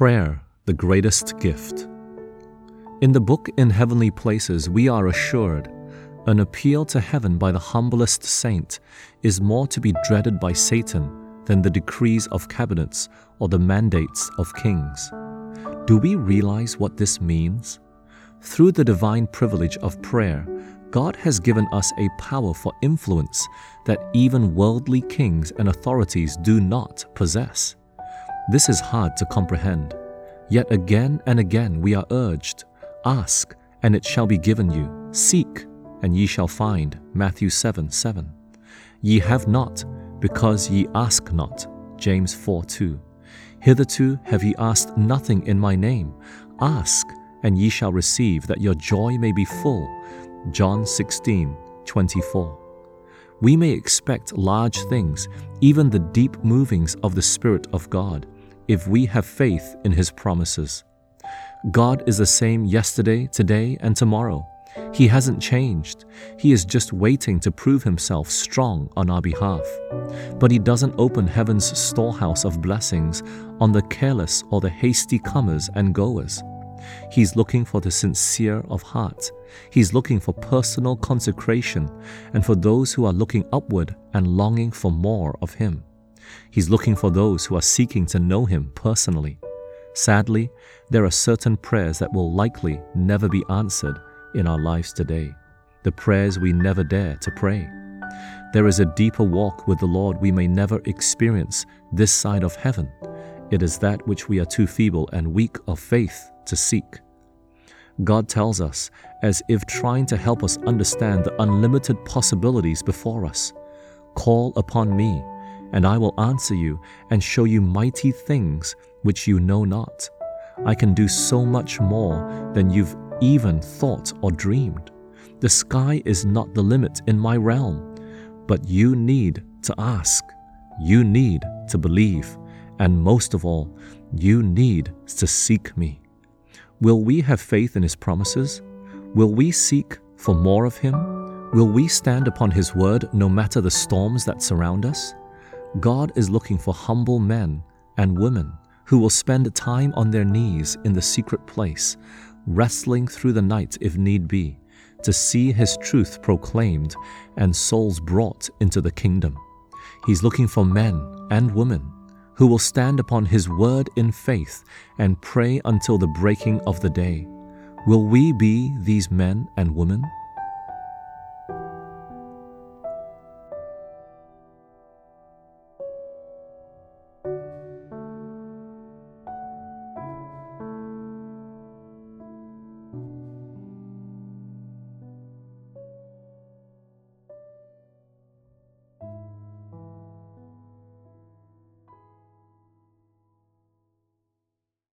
Prayer, the greatest gift. In the book In Heavenly Places, we are assured an appeal to heaven by the humblest saint is more to be dreaded by Satan than the decrees of cabinets or the mandates of kings. Do we realize what this means? Through the divine privilege of prayer, God has given us a power for influence that even worldly kings and authorities do not possess. This is hard to comprehend. Yet again and again we are urged Ask, and it shall be given you. Seek, and ye shall find. Matthew 7 7. Ye have not, because ye ask not. James 4 2. Hitherto have ye asked nothing in my name. Ask, and ye shall receive, that your joy may be full. John 16 24. We may expect large things, even the deep movings of the Spirit of God if we have faith in His promises. God is the same yesterday, today, and tomorrow. He hasn't changed. He is just waiting to prove himself strong on our behalf. But he doesn't open heaven's storehouse of blessings on the careless or the hasty comers and goers. He's looking for the sincere of heart. He's looking for personal consecration and for those who are looking upward and longing for more of him. He's looking for those who are seeking to know Him personally. Sadly, there are certain prayers that will likely never be answered in our lives today, the prayers we never dare to pray. There is a deeper walk with the Lord we may never experience this side of heaven. It is that which we are too feeble and weak of faith to seek. God tells us, as if trying to help us understand the unlimited possibilities before us Call upon me, and I will answer you and show you mighty things which you know not. I can do so much more than you've even thought or dreamed. The sky is not the limit in my realm, but you need to ask. You need to believe. And most of all, you need to seek me. Will we have faith in his promises? Will we seek for more of him? Will we stand upon his word no matter the storms that surround us? God is looking for humble men and women who will spend time on their knees in the secret place, wrestling through the night if need be, to see His truth proclaimed and souls brought into the kingdom. He's looking for men and women who will stand upon His word in faith and pray until the breaking of the day. Will we be these men and women?